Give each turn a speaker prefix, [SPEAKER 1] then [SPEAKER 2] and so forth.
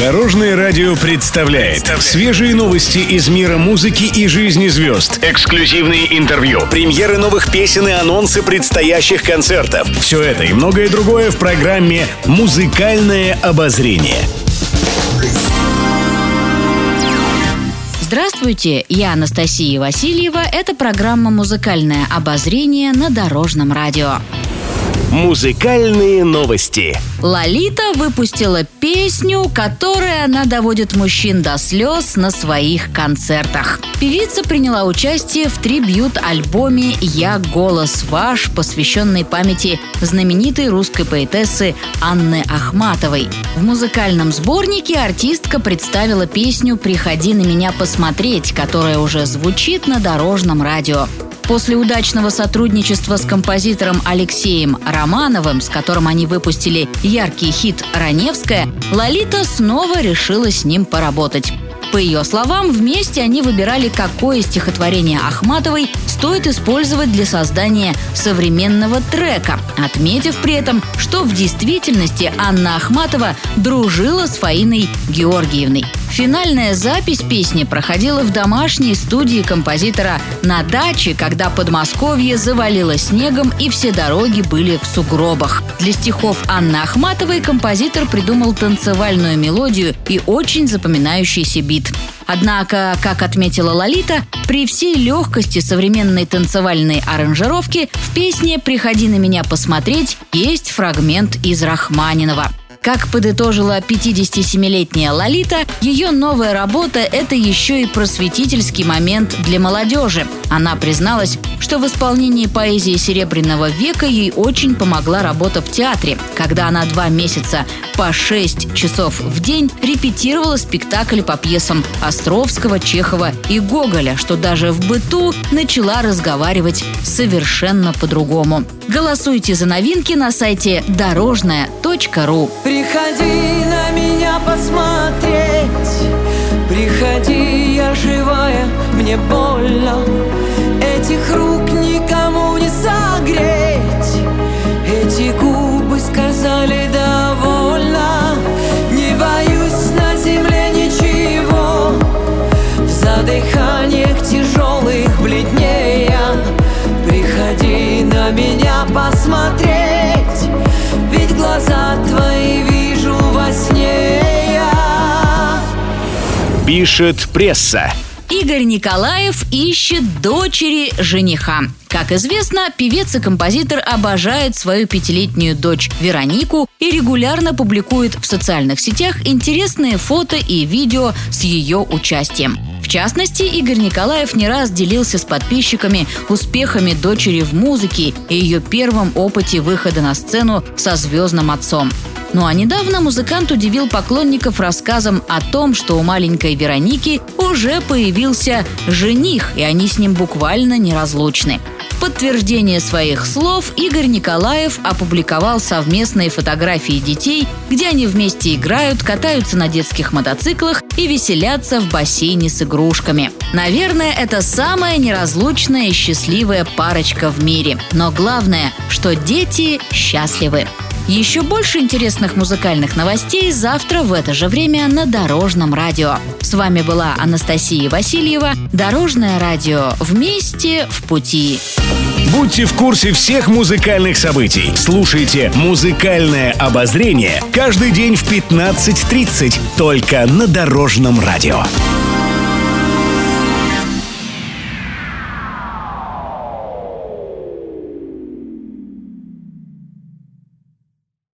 [SPEAKER 1] Дорожное радио представляет свежие новости из мира музыки и жизни звезд. Эксклюзивные интервью, премьеры новых песен и анонсы предстоящих концертов. Все это и многое другое в программе «Музыкальное обозрение».
[SPEAKER 2] Здравствуйте, я Анастасия Васильева. Это программа «Музыкальное обозрение» на Дорожном радио.
[SPEAKER 1] Музыкальные новости.
[SPEAKER 2] Лолита выпустила песню, которой она доводит мужчин до слез на своих концертах. Певица приняла участие в трибьют-альбоме «Я голос ваш», посвященный памяти знаменитой русской поэтессы Анны Ахматовой. В музыкальном сборнике артистка представила песню «Приходи на меня посмотреть», которая уже звучит на дорожном радио. После удачного сотрудничества с композитором Алексеем Романовым, с которым они выпустили яркий хит «Раневская», Лолита снова решила с ним поработать. По ее словам, вместе они выбирали, какое стихотворение Ахматовой стоит использовать для создания современного трека, отметив при этом, что в действительности Анна Ахматова дружила с Фаиной Георгиевной. Финальная запись песни проходила в домашней студии композитора на даче, когда Подмосковье завалило снегом и все дороги были в сугробах. Для стихов Анны Ахматовой композитор придумал танцевальную мелодию и очень запоминающийся бит. Однако, как отметила Лолита, при всей легкости современной танцевальной аранжировки в песне «Приходи на меня посмотреть» есть фрагмент из Рахманинова. Как подытожила 57-летняя Лолита, ее новая работа – это еще и просветительский момент для молодежи. Она призналась, что в исполнении поэзии Серебряного века ей очень помогла работа в театре, когда она два месяца по 6 часов в день репетировала спектакль по пьесам Островского, Чехова и Гоголя, что даже в быту начала разговаривать совершенно по-другому. Голосуйте за новинки на сайте дорожная.ру.
[SPEAKER 3] Приходи на меня посмотреть. Приходи, я живая, мне больно
[SPEAKER 1] Пишет пресса.
[SPEAKER 2] Игорь Николаев ищет дочери жениха. Как известно, певец и композитор обожает свою пятилетнюю дочь Веронику и регулярно публикует в социальных сетях интересные фото и видео с ее участием. В частности, Игорь Николаев не раз делился с подписчиками успехами дочери в музыке и ее первом опыте выхода на сцену со звездным отцом. Ну а недавно музыкант удивил поклонников рассказом о том, что у маленькой Вероники уже появился жених, и они с ним буквально неразлучны. В подтверждение своих слов Игорь Николаев опубликовал совместные фотографии детей, где они вместе играют, катаются на детских мотоциклах и веселятся в бассейне с игрушками. Наверное, это самая неразлучная и счастливая парочка в мире. Но главное, что дети счастливы. Еще больше интересных музыкальных новостей завтра в это же время на Дорожном радио. С вами была Анастасия Васильева. Дорожное радио. Вместе в пути.
[SPEAKER 1] Будьте в курсе всех музыкальных событий. Слушайте «Музыкальное обозрение» каждый день в 15.30 только на Дорожном радио.